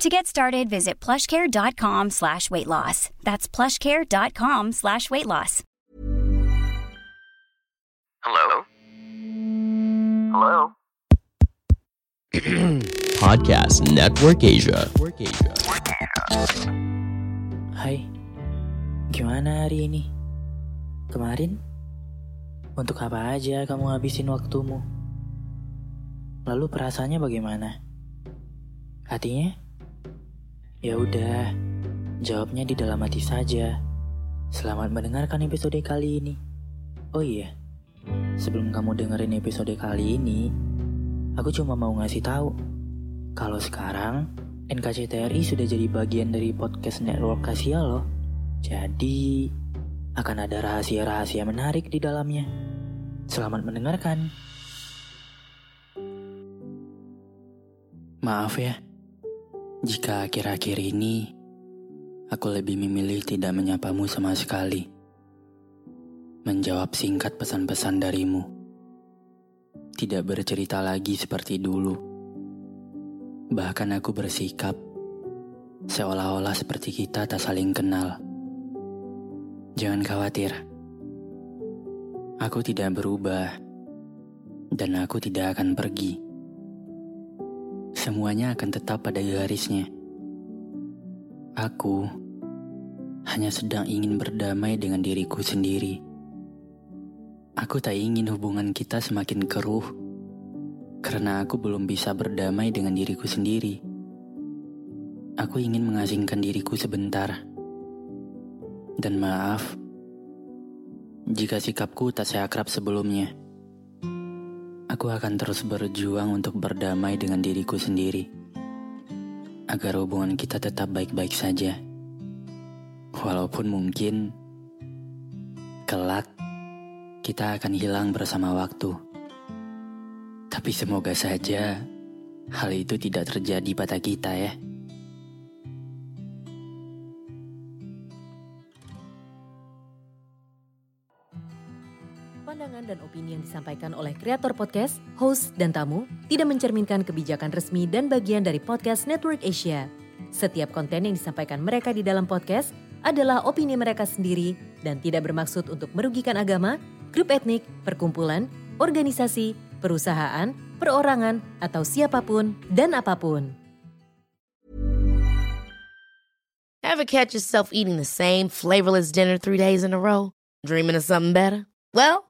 To get started, visit plushcare.com slash weight loss. That's plushcare.com slash weight loss. Hello? Hello? Podcast Network Asia. Hai, gimana hari ini? Kemarin? Untuk apa aja kamu habisin waktumu? Lalu perasaannya bagaimana? Hatinya? Ya udah, jawabnya di dalam hati saja. Selamat mendengarkan episode kali ini. Oh iya, sebelum kamu dengerin episode kali ini, aku cuma mau ngasih tahu kalau sekarang NKCTRI sudah jadi bagian dari podcast network Kasia loh. Jadi akan ada rahasia-rahasia menarik di dalamnya. Selamat mendengarkan. Maaf ya, jika akhir-akhir ini aku lebih memilih tidak menyapamu sama sekali. Menjawab singkat pesan-pesan darimu. Tidak bercerita lagi seperti dulu. Bahkan aku bersikap seolah-olah seperti kita tak saling kenal. Jangan khawatir. Aku tidak berubah dan aku tidak akan pergi. Semuanya akan tetap pada garisnya. Aku hanya sedang ingin berdamai dengan diriku sendiri. Aku tak ingin hubungan kita semakin keruh karena aku belum bisa berdamai dengan diriku sendiri. Aku ingin mengasingkan diriku sebentar. Dan maaf jika sikapku tak seakrab sebelumnya. Aku akan terus berjuang untuk berdamai dengan diriku sendiri. Agar hubungan kita tetap baik-baik saja. Walaupun mungkin kelak kita akan hilang bersama waktu. Tapi semoga saja hal itu tidak terjadi pada kita ya. Pandangan dan opini yang disampaikan oleh kreator podcast, host, dan tamu tidak mencerminkan kebijakan resmi dan bagian dari podcast Network Asia. Setiap konten yang disampaikan mereka di dalam podcast adalah opini mereka sendiri dan tidak bermaksud untuk merugikan agama, grup etnik, perkumpulan, organisasi, perusahaan, perorangan, atau siapa pun dan apa pun. Ever catch yourself eating the same flavorless dinner three days in a row? Dreaming of something better? Well,